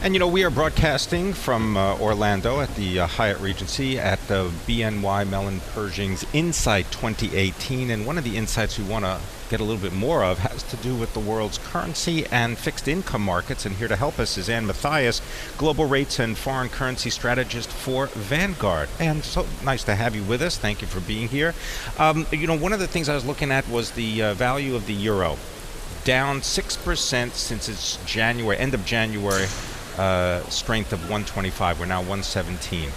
And you know, we are broadcasting from uh, Orlando at the uh, Hyatt Regency at the BNY Mellon Pershing's Insight 2018. And one of the insights we want to get a little bit more of has to do with the world's currency and fixed income markets. And here to help us is Anne Mathias, global rates and foreign currency strategist for Vanguard. And so nice to have you with us. Thank you for being here. Um, you know, one of the things I was looking at was the uh, value of the euro, down six percent since its January, end of January uh, strength of 125. We're now 117.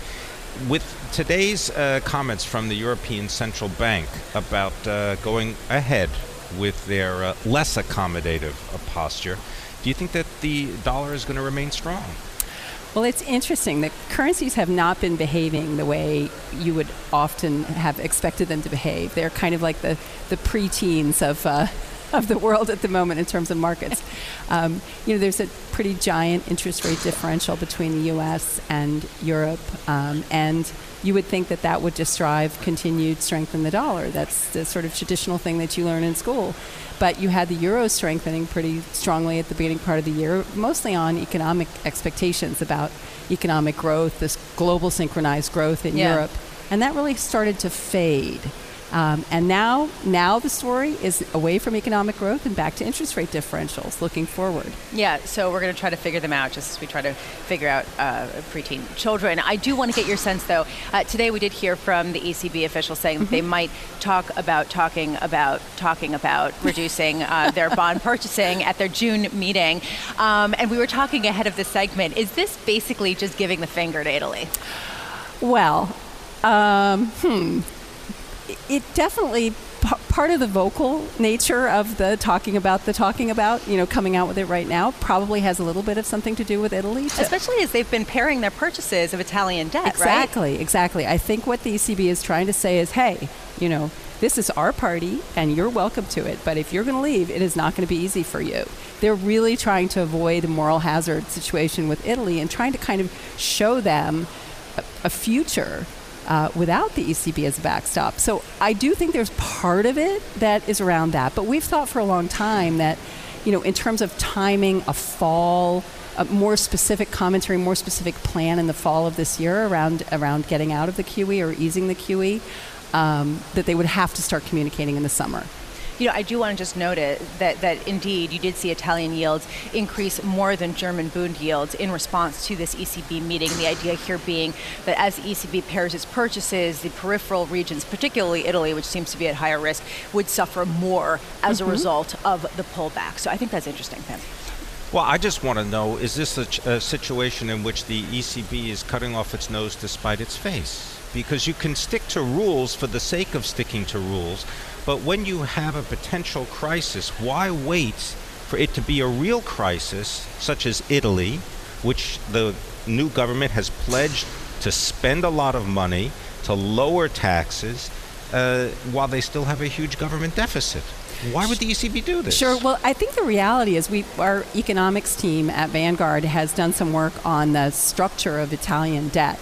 With today's uh, comments from the European Central Bank about uh, going ahead with their uh, less accommodative posture, do you think that the dollar is going to remain strong? Well, it's interesting. The currencies have not been behaving the way you would often have expected them to behave. They're kind of like the, the preteens of uh, of the world at the moment in terms of markets. Um, you know, there's a pretty giant interest rate differential between the U.S. and Europe, um, and you would think that that would just drive continued strength in the dollar. That's the sort of traditional thing that you learn in school. But you had the euro strengthening pretty strongly at the beginning part of the year, mostly on economic expectations about economic growth, this global synchronized growth in yeah. Europe. And that really started to fade. Um, and now, now the story is away from economic growth and back to interest rate differentials looking forward. Yeah, so we're going to try to figure them out just as we try to figure out uh, preteen children. I do want to get your sense, though. Uh, today we did hear from the ECB official saying mm-hmm. that they mm-hmm. might talk about talking about talking about reducing uh, their bond purchasing at their June meeting. Um, and we were talking ahead of the segment. Is this basically just giving the finger to Italy? Well, um, hmm it definitely part of the vocal nature of the talking about the talking about, you know, coming out with it right now probably has a little bit of something to do with Italy. Too. Especially as they've been pairing their purchases of Italian debt, exactly, right? Exactly, I think what the ECB is trying to say is, hey, you know, this is our party and you're welcome to it, but if you're going to leave, it is not going to be easy for you. They're really trying to avoid a moral hazard situation with Italy and trying to kind of show them a, a future uh, without the ECB as a backstop. So I do think there's part of it that is around that. But we've thought for a long time that, you know, in terms of timing a fall, a more specific commentary, more specific plan in the fall of this year around around getting out of the QE or easing the QE, um, that they would have to start communicating in the summer. You know, I do want to just note it that, that indeed you did see Italian yields increase more than German Bund yields in response to this ECB meeting. The idea here being that as the ECB pairs its purchases, the peripheral regions, particularly Italy, which seems to be at higher risk, would suffer more as mm-hmm. a result of the pullback. So I think that's interesting, Pimm. Well, I just want to know is this a, ch- a, situation in which the ECB is cutting off its nose to spite its face? Because you can stick to rules for the sake of sticking to rules, but when you have a potential crisis, why wait for it to be a real crisis, such as Italy, which the new government has pledged to spend a lot of money, to lower taxes, uh, while they still have a huge government deficit? Why would the ECB do this? Sure. Well, I think the reality is we our economics team at Vanguard has done some work on the structure of Italian debt,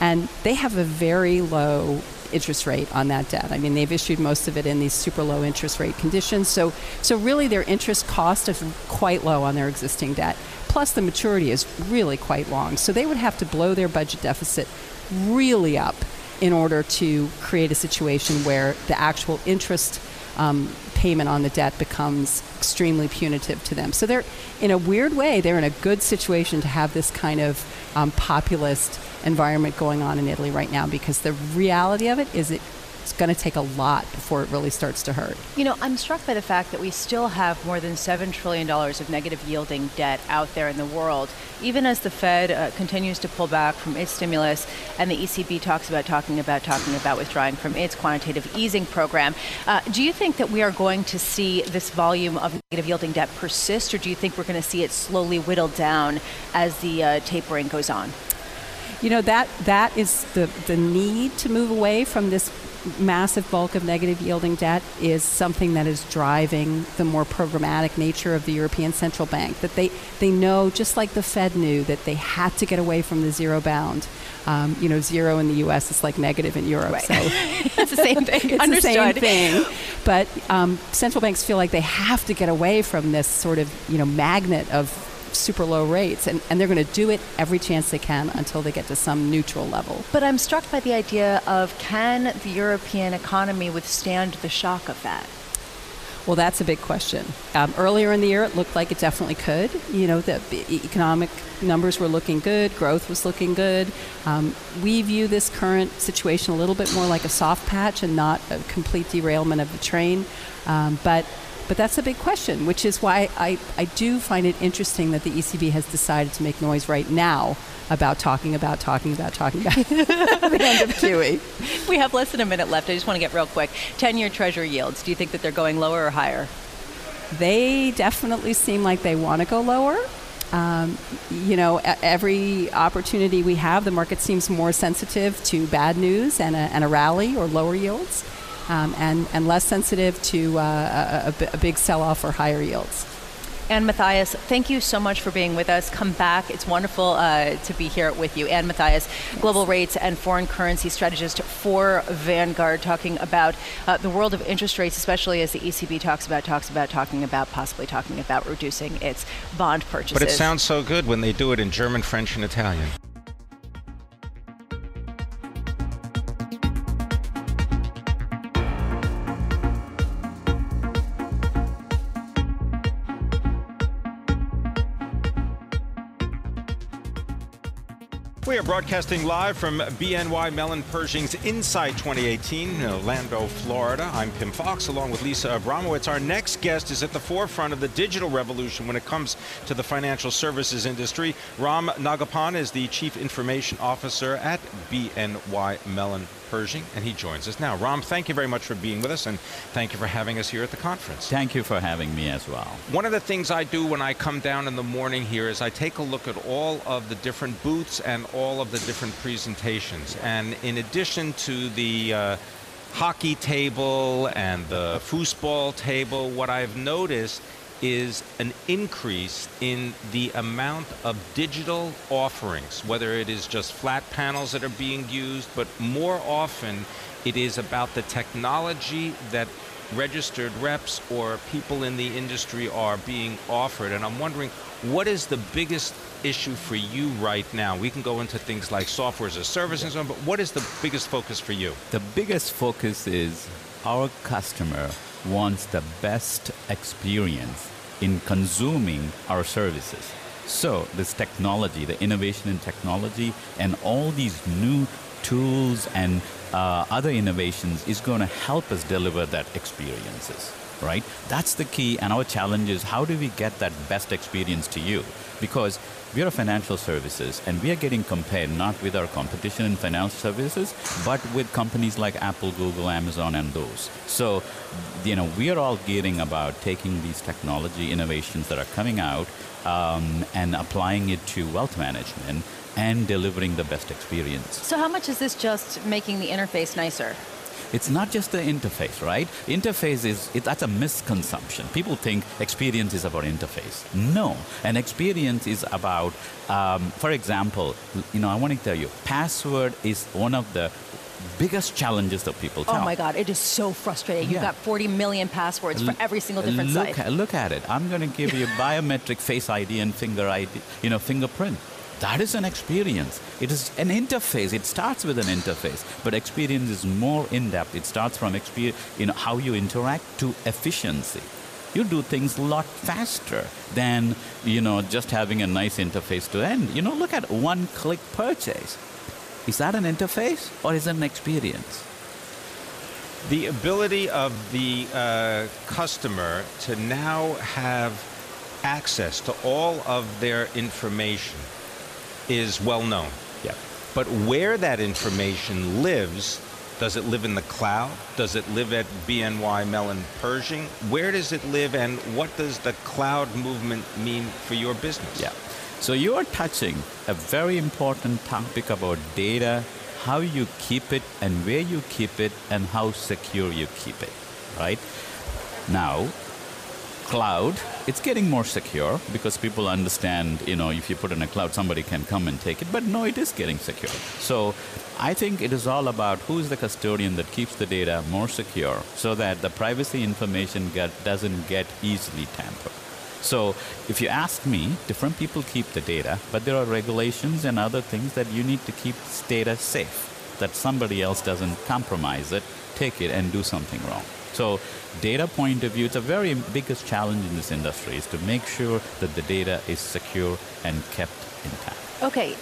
and they have a very low interest rate on that debt. I mean, they've issued most of it in these super low interest rate conditions. So, so really, their interest cost is quite low on their existing debt. Plus, the maturity is really quite long. So they would have to blow their budget deficit really up in order to create a situation where the actual interest um, payment on the debt becomes extremely punitive to them. So they're, in a weird way, they're in a good situation to have this kind of um, populist environment going on in Italy right now because the reality of it is it it's going to take a lot before it really starts to hurt. You know, I'm struck by the fact that we still have more than $7 trillion of negative yielding debt out there in the world, even as the Fed uh, continues to pull back from its stimulus and the ECB talks about talking about talking about withdrawing from its quantitative easing program. Uh, do you think that we are going to see this volume of negative yielding debt persist, or do you think we're going to see it slowly whittled down as the uh, tapering goes on? You know that that is the the need to move away from this massive bulk of negative yielding debt is something that is driving the more programmatic nature of the European Central Bank. That they, they know, just like the Fed knew, that they had to get away from the zero bound. Um, you know, zero in the U.S. is like negative in Europe. Right. So it's the same thing. it's Understood. the same thing. But um, central banks feel like they have to get away from this sort of you know magnet of super low rates, and, and they're going to do it every chance they can until they get to some neutral level. But I'm struck by the idea of can the European economy withstand the shock of that? Well, that's a big question. Um, earlier in the year, it looked like it definitely could. You know, the economic numbers were looking good, growth was looking good. Um, we view this current situation a little bit more like a soft patch and not a complete derailment of the train. Um, but but that's a big question, which is why I, I do find it interesting that the ECB has decided to make noise right now about talking about talking about talking about the end of QE. We have less than a minute left. I just want to get real quick. 10 year Treasury yields, do you think that they're going lower or higher? They definitely seem like they want to go lower. Um, you know, every opportunity we have, the market seems more sensitive to bad news and a, and a rally or lower yields um, and, and less sensitive to uh, a, a, a big sell off or higher yields. Anne Mathias, thank you so much for being with us. Come back. It's wonderful uh, to be here with you. Anne Mathias, global rates and foreign currency strategist for Vanguard, talking about uh, the world of interest rates, especially as the ECB talks about, talks about, talking about, possibly talking about reducing its bond purchases. But it sounds so good when they do it in German, French, and Italian. We are broadcasting live from BNY Mellon Pershing's Insight 2018 in uh, Orlando, Florida. I'm Pimm Fox along with Lisa Abramowicz. Our next guest is at the forefront of the digital revolution when it comes to the financial services industry. Ram Nagappan is the Chief Information Officer at BNY Mellon Pershing, and he joins us now. Ram, thank you very much for being with us, and thank you for having us here at the conference. Thank you for having me as well. One of the things I do when I come down in the morning here is I take a look at all of the different booths and all of the different presentations. And in addition to the uh, hockey table and the foosball table, what I've noticed is an increase in the amount of digital offerings, whether it is just flat panels that are being used, but more often it is about the technology that registered reps or people in the industry are being offered. And I'm wondering, what is the biggest issue for you right now? We can go into things like software as a service and so on, but what is the biggest focus for you? The biggest focus is our customer wants the best experience in consuming our services. So, this technology, the innovation in technology, and all these new tools and uh, other innovations is going to help us deliver that experiences right? That's the key and our challenge is how do we get that best experience to you? Because we are financial services and we are getting compared not with our competition in financial services but with companies like apple google amazon and those. So you know we are all gearing about taking these technology innovations that are coming out um, and applying it to wealth management and delivering the best experience. So, how much is this just making the interface nicer? It's not just the interface, right? Interface is it, that's a misconception. People think experience is about interface. No, an experience is about, um, for example, you know, I want to tell you, password is one of the biggest challenges that people oh tell. Oh my God, it is so frustrating. You've got 40 million passwords for every single different look, site. Look at it. I'm going to give you biometric face ID and finger ID, you know, fingerprint. That is an experience. It is an interface. It starts with an interface, but experience is more in depth. It starts from experience, you know, how you interact to efficiency. You do things a lot faster than you know just having a nice interface to end. You know, look at one-click purchase. Is that an interface or is it an experience? The ability of the uh, customer to now have access to all of their information is well known. Yeah. But where that information lives Does it live in the cloud? Does it live at BNY Mellon Pershing? Where does it live, and what does the cloud movement mean for your business? Yeah. So you are touching a very important topic about data, how you keep it, and where you keep it, and how secure you keep it, right? Now, cloud, it's getting more secure because people understand, you know, if you put in a cloud, somebody can come and take it. But no, it is getting secure. So I think it is all about who is the custodian that keeps the data more secure so that the privacy information get, doesn't get easily tampered. So if you ask me, different people keep the data, but there are regulations and other things that you need to keep data safe, that somebody else doesn't compromise it, take it, and do something wrong. So data point of view, it's a very biggest challenge in this industry is to make sure that the data is secure and kept intact. Okay,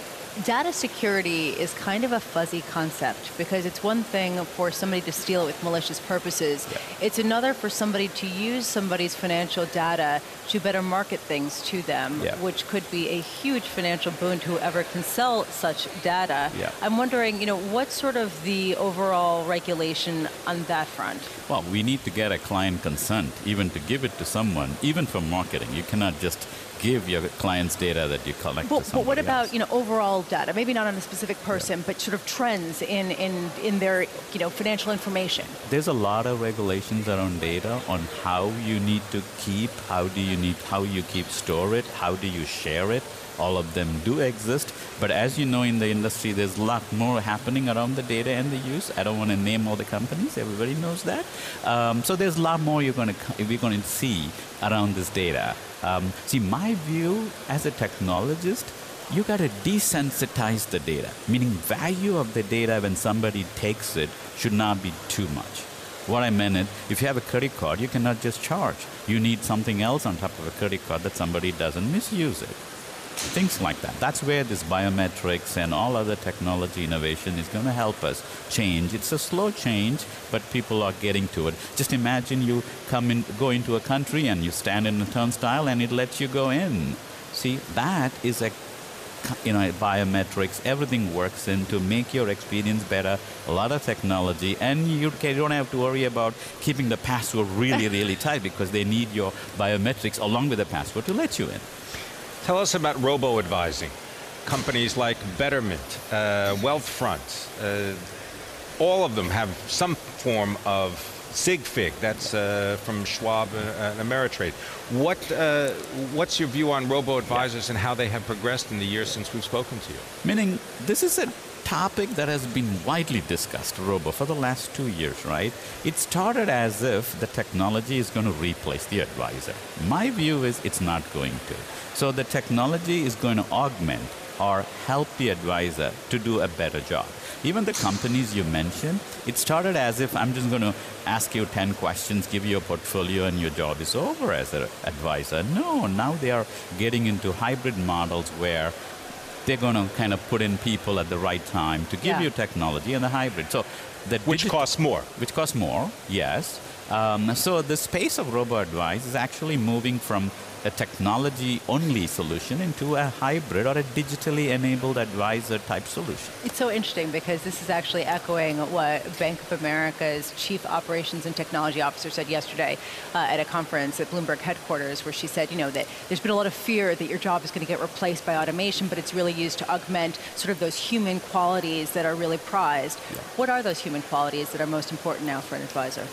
data security is kind of a fuzzy concept because it's one thing for somebody to steal it with malicious purposes. Yeah. It's another for somebody to use somebody's financial data to better market things to them, Yeah. which could be a huge financial boon to whoever can sell such data. Yeah. I'm wondering, you know, what's sort of the overall regulation on that front? Well, we need to get a client consent even to give it to someone, even for marketing. You cannot just give your client's data that you collect But, but what about else. you know overall data? Maybe not on a specific person, but sort of trends in, in, in their you know financial information. There's a lot of regulations around data on how you need to keep, how do you need, how you keep store it, how do you share it. All of them do exist, but as you know in the industry, there's a lot more happening around the data and the use. I don't want to name all the companies; everybody knows that. Um, so there's a lot more you're going to we're going to see around this data. Um, see, my view as a technologist, you got to desensitize the data, meaning value of the data when somebody takes it should not be too much. What I meant is, if you have a credit card, you cannot just charge. You need something else on top of a credit card that somebody doesn't misuse it. Things like that. That's where this biometrics and all other technology innovation is going to help us change. It's a slow change, but people are getting to it. Just imagine you come in, go into a country and you stand in a turnstile and it lets you go in. See, that is a you know, biometrics, everything works in to make your experience better, a lot of technology, and you, you don't have to worry about keeping the password really, really tight because they need your biometrics along with the password to let you in. Tell us about robo advising. Companies like Betterment, uh, Wealthfront, uh, all of them have some form of SigFig. That's uh, from Schwab uh, and Ameritrade. What, uh, what's your view on robo advisors and how they have progressed in the years since we've spoken to you? Meaning, this is a topic that has been widely discussed, Robo, for the last two years, right? It started as if the technology is going to replace the advisor. My view is it's not going to. So the technology is going to augment or help the advisor to do a better job. Even the companies you mentioned, it started as if I'm just going to ask you 10 questions, give you a portfolio, and your job is over as an advisor. No, now they are getting into hybrid models where they're going to kind of put in people at the right time to give Yeah. you technology and the hybrid. So the Which digit- costs more. which costs more, yes. Um, so the space of robo advice is actually moving from a technology only solution into a hybrid or a digitally enabled advisor type solution. It's so interesting because this is actually echoing what Bank of America's Chief Operations and Technology Officer said yesterday uh, at a conference at Bloomberg headquarters, where she said, you know, that there's been a lot of fear that your job is going to get replaced by automation, but it's really used to augment sort of those human qualities that are really prized. What are those human qualities that are most important now for an advisor?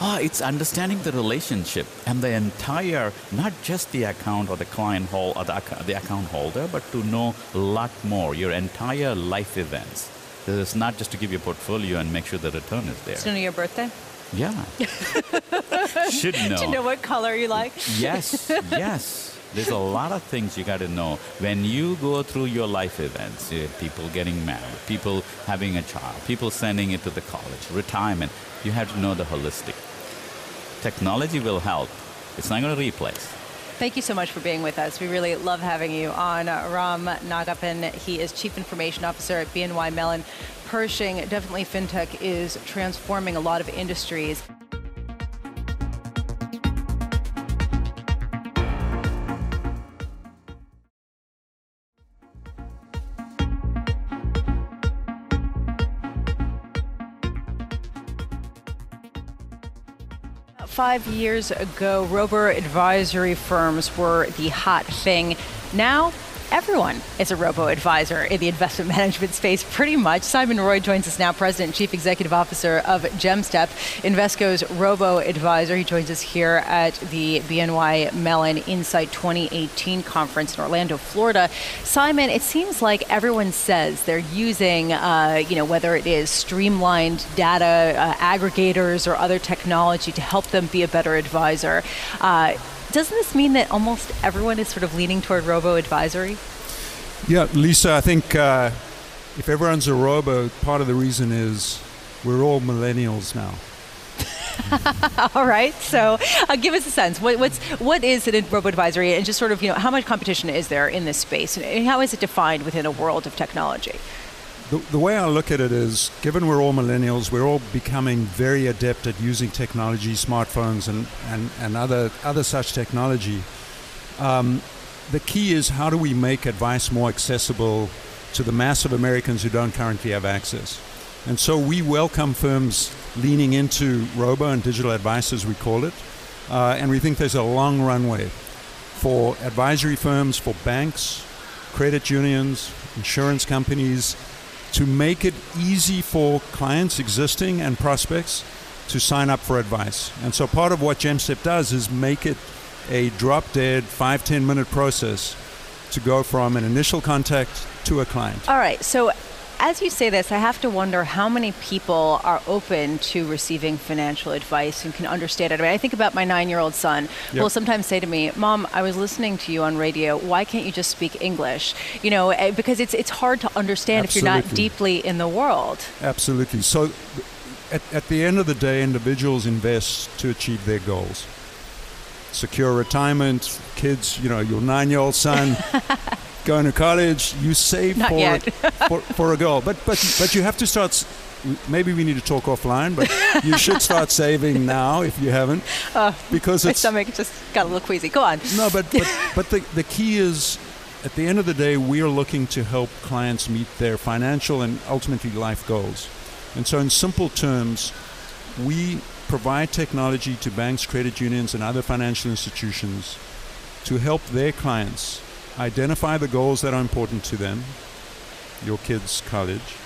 Ah, it's understanding the relationship and the entire, not just the account or the client hold or the, the account holder, but to know a lot more, your entire life events. It's not just to give you a portfolio and make sure the return is there. It's of your birthday? Yeah. Should know. You know what color you like? Yes, yes. There's a lot of things you got to know. When you go through your life events, uh, people getting married, people having a child, people sending it to the college, retirement, you have to know the holistic. Technology will help. It's not going to replace. Thank you so much for being with us. We really love having you on. Ram Nagappan, he is Chief Information Officer at BNY Mellon. Pershing, definitely fintech is transforming a lot of industries. Five years ago, robo advisory firms were the hot thing. Now, everyone is a robo advisor in the investment management space, pretty much. Simon Roy joins us now, President and Chief Executive Officer of Jemstep, Invesco's robo advisor. He joins us here at the BNY Mellon Insight 2018 conference in Orlando, Florida. Simon, it seems like everyone says they're using, uh, you know, whether it is streamlined data uh, aggregators or other technology to help them be a better advisor. Uh, doesn't this mean that almost everyone is sort of leaning toward robo advisory? Yeah, Lisa, I think uh, if everyone's a robo, part of the reason is we're all millennials now. all right. So, uh, give us a sense. What, what's what is it in robo advisory, and just sort of you know how much competition is there in this space, and how is it defined within a world of technology? The, the way I look at it is, given we're all millennials, we're all becoming very adept at using technology, smartphones, and, and, and other, other such technology. Um, the key is how do we make advice more accessible to the mass of Americans who don't currently have access? And so we welcome firms leaning into robo and digital advice, as we call it. Uh, and we think there's a long runway for advisory firms, for banks, credit unions, insurance companies, to make it easy for clients, existing and prospects, to sign up for advice. And so part of what Jemstep does is make it a drop dead five, 10 minute process to go from an initial contact to a client. All right. So as you say this, I have to wonder how many people are open to receiving financial advice and can understand it. I mean, I think about my nine year old son who will sometimes say to me, Mom, I was listening to you on radio. Why can't you just speak English? You know, eh, because it's, it's hard to understand Absolutely. if you're not deeply in the world. Absolutely. So at, at the end of the day, individuals invest to achieve their goals secure retirement, kids, you know, your nine year old son going to college, you save for, for, for a goal. But but but you have to start. Maybe we need to talk offline, but you should start saving now if you haven't, uh, because my stomach just got a little queasy. Go on. No, but but, but the the key is at the end of the day, we are looking to help clients meet their financial and ultimately life goals. And so, in simple terms, we provide technology to banks, credit unions, and other financial institutions to help their clients identify the goals that are important to them, your kids' college,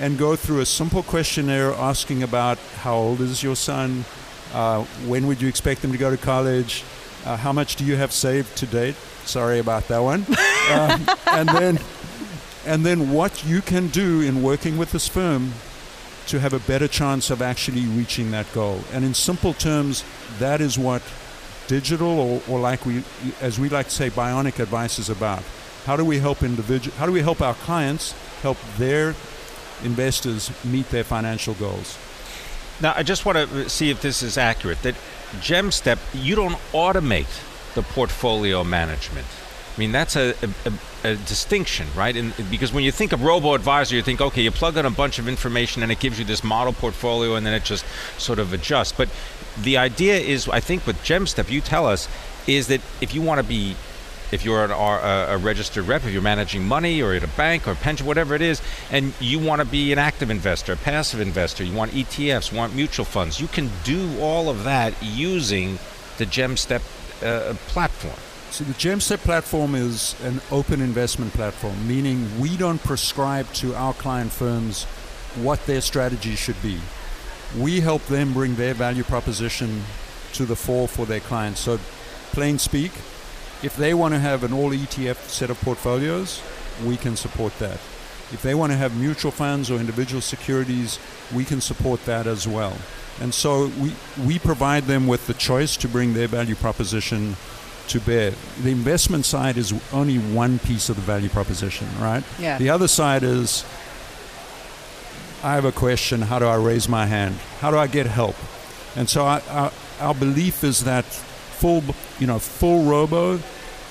and go through a simple questionnaire asking about how old is your son, uh, when would you expect them to go to college, uh, how much do you have saved to date? Sorry about that one. um, and then, and then what you can do in working with this firm to have a better chance of actually reaching that goal. And in simple terms, that is what digital or, or like we as we like to say bionic advice is about? How do we help individual how do we help our clients help their investors meet their financial goals? Now i just want to see if this is accurate that jemstep you don't automate the portfolio management. I mean that's a, a, a distinction right? And because when you think of robo advisor you think okay you plug in a bunch of information and it gives you this model portfolio and then it just sort of adjusts. But the idea is, I think, with Jemstep, you tell us, is that if you want to be if you're an, a, a, registered rep, if you're managing money or at a bank or pension, whatever it is, and you want to be an active investor, a passive investor, you want ETFs, want mutual funds, you can do all of that using the Jemstep uh, platform. So the Jemstep platform is an open investment platform, meaning we don't prescribe to our client firms what their strategy should be we help them bring their value proposition to the fore for their clients. So, plain speak, if they want to have an all ETF set of portfolios, we can support that. If they want to have mutual funds or individual securities, we can support that as well. And so we, we provide them with the choice to bring their value proposition to bear. The investment side is only one piece of the value proposition, right? Yeah. The other side is I have a question. How do I raise my hand? How do I get help? And so I, our, our belief is that full, you know, full robo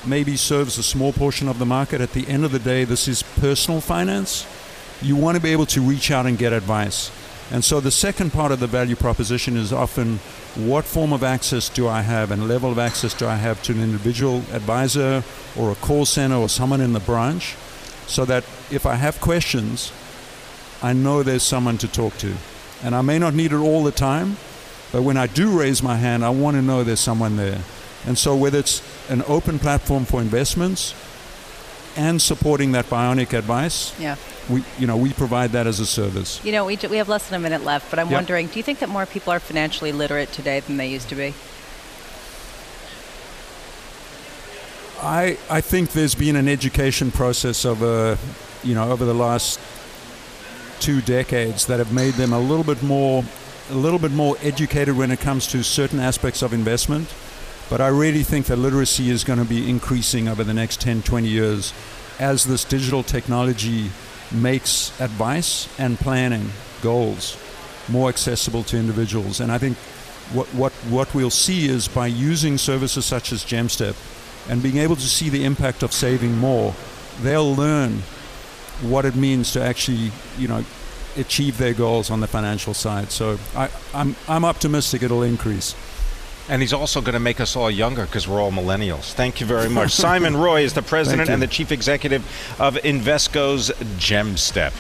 maybe serves a small portion of the market. At the end of the day, this is personal finance. You want to be able to reach out and get advice. And so the second part of the value proposition is often what form of access do I have and level of access do I have to an individual advisor or a call center or someone in the branch so that if I have questions, I know there's someone to talk to. And I may not need it all the time, But when I do raise my hand, I want to know there's someone there. And so whether it's an open platform for investments and supporting that bionic advice, Yeah. we you know we provide that as a service. You know, we, we have less than a minute left, but I'm Yep. wondering, do you think that more people are financially literate today than they used to be? I I think there's been an education process over you know over the last two decades that have made them a little bit more a little bit more educated when it comes to certain aspects of investment. But I really think that literacy is going to be increasing over the next 10, 20 years as this digital technology makes advice and planning goals more accessible to individuals. And I think what, what, what we'll see is by using services such as Jemstep and being able to see the impact of saving more, they'll learn what it means to actually, you know, achieve their goals on the financial side. So I, I'm, I'm optimistic it'll increase. And he's also going to make us all younger because we're all millennials. Thank you very much. Simon Roy is the president and the chief executive of Invesco's Jemstep.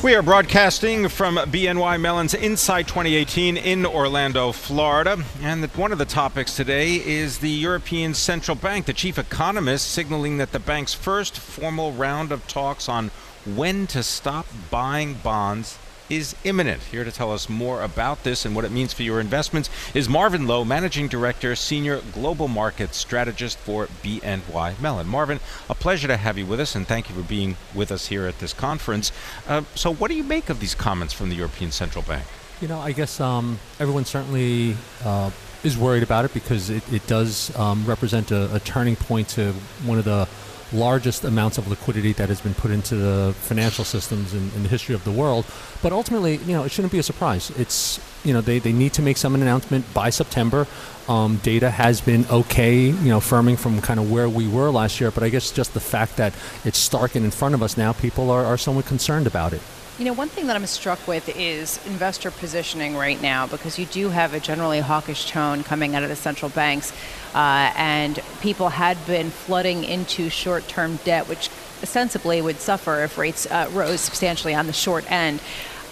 We are broadcasting from BNY Mellon's Insight 2018 in Orlando, Florida. And one of the topics today is the European Central Bank. The chief economist signaling that the bank's first formal round of talks on when to stop buying bonds is imminent. Here to tell us more about this and what it means for your investments is Marvin Loh, Managing Director, Senior Global Market Strategist for BNY Mellon. Marvin, a pleasure to have you with us and thank you for being with us here at this conference. Uh, so, what do you make of these comments from the European Central Bank? You know, I guess um, everyone certainly uh, is worried about it because it, it does um, represent a, a turning point to one of the largest amounts of liquidity that has been put into the financial systems in, in the history of the world. But ultimately, you know, it shouldn't be a surprise. It's, you know, they, they need to make some announcement by September. Um, data has been okay, you know, firming from kind of where we were last year. But I guess just the fact that it's stark and in front of us now, people are, are somewhat concerned about it. You know, one thing that I'm struck with is investor positioning right now because you do have a generally hawkish tone coming out of the central banks, uh, and people had been flooding into short term debt, which ostensibly would suffer if rates uh, rose substantially on the short end.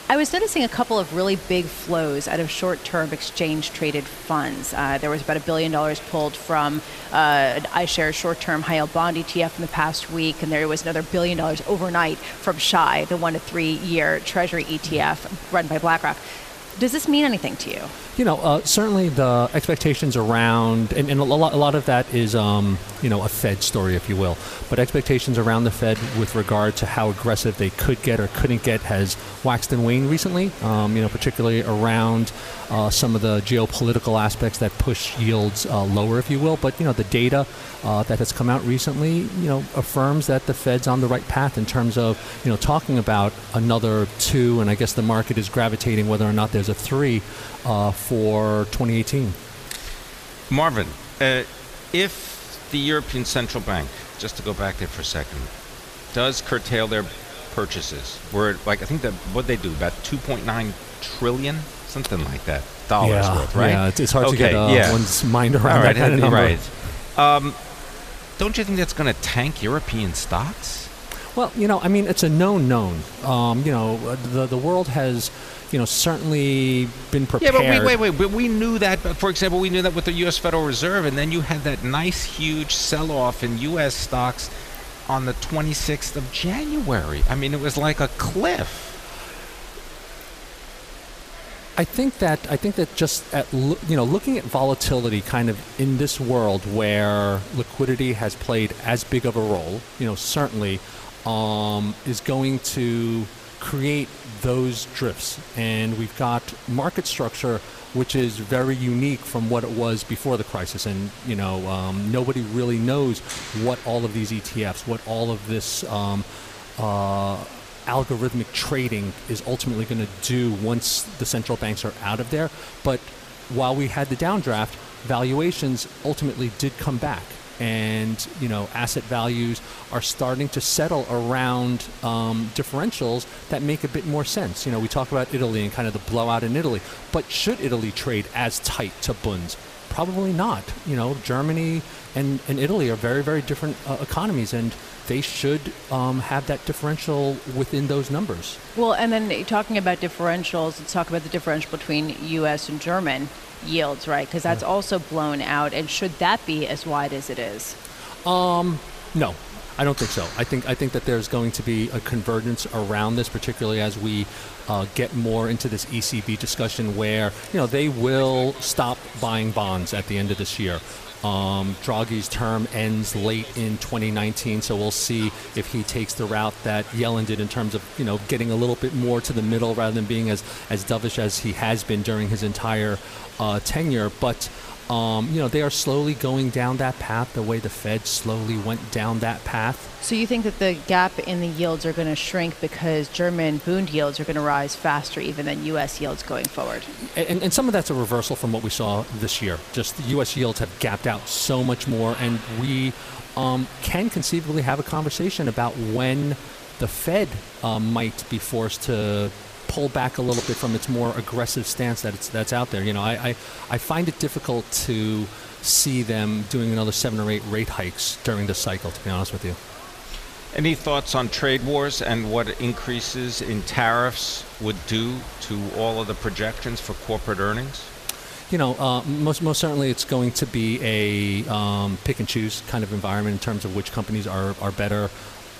I was noticing a couple of really big flows out of short term exchange traded funds. Uh, there was about a billion dollars pulled from uh, iShares short term high yield bond ETF in the past week, and there was another billion dollars overnight from SHY, the one to three year Treasury ETF run by BlackRock. Does this mean anything to you? You know, uh, certainly the expectations around, and, and a, lot, a lot of that is, um, you know, a Fed story, if you will. But expectations around the Fed with regard to how aggressive they could get or couldn't get has waxed and waned recently. Um, you know, particularly around uh, some of the geopolitical aspects that push yields uh, lower, if you will. But you know, the data uh, that has come out recently, you know, affirms that the Fed's on the right path in terms of, you know, talking about another two, and I guess the market is gravitating whether or not there's a three uh, for 2018. Marvin, uh, if the European Central Bank, just to go back there for a second, does curtail their purchases, where like I think that what they do about 2.9 trillion, something like that, dollars yeah, worth, right? Yeah, it's, it's hard okay, to get uh, yeah. one's mind around right, that kind of number. right. Um, don't you think that's going to tank European stocks? Well, you know, I mean, it's a known known. Um, you know, the the world has, you know, certainly been prepared. Yeah, but wait, wait, wait. But we knew that. For example, we knew that with the U.S. Federal Reserve, and then you had that nice, huge sell-off in U.S. stocks on the 26th of January. I mean, it was like a cliff. I think that I think that just at loo- you know looking at volatility kind of in this world where liquidity has played as big of a role, you know, certainly um, is going to create those drifts, and we've got market structure which is very unique from what it was before the crisis, and you know um, nobody really knows what all of these ETFs, what all of this. Um, uh, algorithmic trading is ultimately going to do once the central banks are out of there. But while we had the downdraft, valuations ultimately did come back. And you know, asset values are starting to settle around um, differentials that make a bit more sense. You know, we talk about Italy and kind of the blowout in Italy, but should Italy trade as tight to bunds? Probably not. You know, Germany and, and Italy are very, very different uh, economies, and they should um, have that differential within those numbers. Well, and then talking about differentials, let's talk about the differential between U.S. and German yields, right? Because that's yeah. also blown out. And should that be as wide as it is? Um, no, I don't think so. I think I think that there's going to be a convergence around this, particularly as we uh, get more into this ECB discussion, where you know they will stop buying bonds at the end of this year. Um, Draghi's term ends late in 2019, so we'll see if he takes the route that Yellen did in terms of you know getting a little bit more to the middle rather than being as as dovish as he has been during his entire uh, tenure. But um, you know, they are slowly going down that path the way the Fed slowly went down that path. So you think that the gap in the yields are going to shrink because German Bund yields are going to rise faster even than U.S. yields going forward? And, and some of that's a reversal from what we saw this year. Just the U.S. yields have gapped out so much more, and we um, can conceivably have a conversation about when the Fed um, might be forced to pull back a little bit from its more aggressive stance that it's, that's out there. You know, I, I, I find it difficult to see them doing another seven or eight rate hikes during the cycle, to be honest with you. Any thoughts on trade wars and what increases in tariffs would do to all of the projections for corporate earnings? You know, uh, most most certainly, it's going to be a um, pick and choose kind of environment in terms of which companies are are better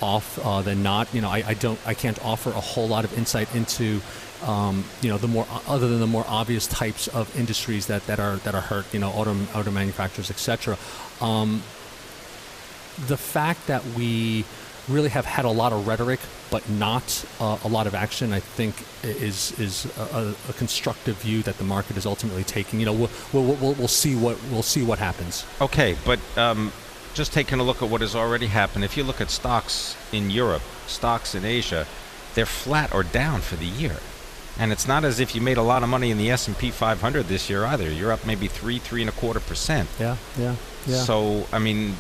off uh, than not. You know, I, I, don't, I can't offer a whole lot of insight into, um, you know, the more other than the more obvious types of industries that, that are that are hurt. You know, auto auto manufacturers, etc. Um, the fact that we really have had a lot of rhetoric but not uh, a lot of action, I think is is a, a, constructive view that the market is ultimately taking. You know, we'll, we'll, we'll, we'll see what we'll see what happens. Okay, but um, just taking a look at what has already happened, if you look at stocks in Europe, stocks in Asia, they're flat or down for the year. And it's not as if you made a lot of money in the S&P 500 this year either. You're up maybe three, three and a quarter percent. Yeah, yeah, yeah. So, I mean,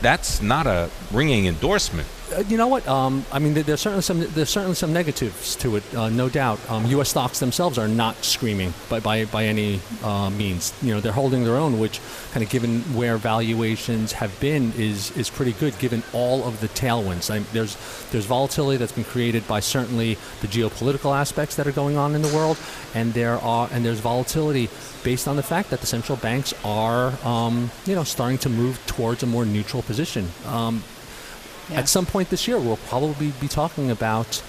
that's not a ringing endorsement you know what? Um, I mean, there's certainly some there's certainly some negatives to it, uh, no doubt. Um, U.S. stocks themselves are not screaming by by, by any uh, means. You know, they're holding their own, which kind of given where valuations have been is is pretty good given all of the tailwinds. I, there's there's volatility that's been created by certainly the geopolitical aspects that are going on in the world, and there are and there's volatility based on the fact that the central banks are um, you know starting to move towards a more neutral position. Yeah. At some point this year, we'll probably be talking about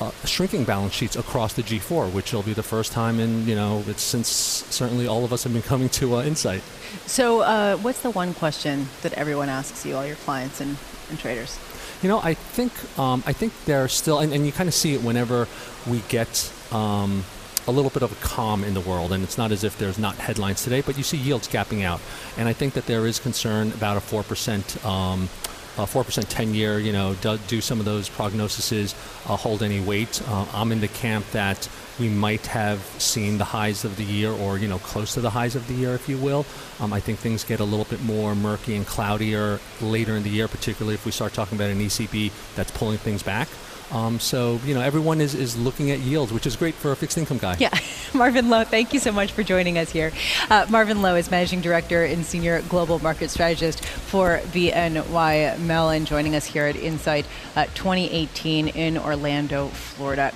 uh, shrinking balance sheets across the G4, which will be the first time in, you know, it's since certainly all of us have been coming to uh, Insight. So, uh, what's the one question that everyone asks you, all your clients and, and traders? You know, I think um, I think there are still, and, and, you kind of see it whenever we get um, a little bit of a calm in the world, and it's not as if there's not headlines today, but you see yields gapping out, and I think that there is concern about a four percent. Um, uh, 4% 10 year, you know, do, do, some of those prognoses uh, hold any weight? Uh, I'm in the camp that we might have seen the highs of the year or, you know, close to the highs of the year, if you will. Um, I think things get a little bit more murky and cloudier later in the year, particularly if we start talking about an ECB that's pulling things back. Um, so, you know, everyone is, is looking at yields, which is great for a fixed income guy. Yeah. Marvin Loh, thank you so much for joining us here. Uh, Marvin Loh is Managing Director and Senior Global Market Strategist for BNY Mellon, joining us here at Insight uh, 2018 in Orlando, Florida.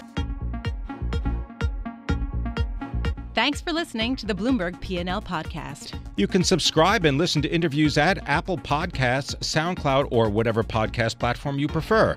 Thanks for listening to the Bloomberg P&L podcast. You can subscribe and listen to interviews at Apple Podcasts, SoundCloud, or whatever podcast platform you prefer.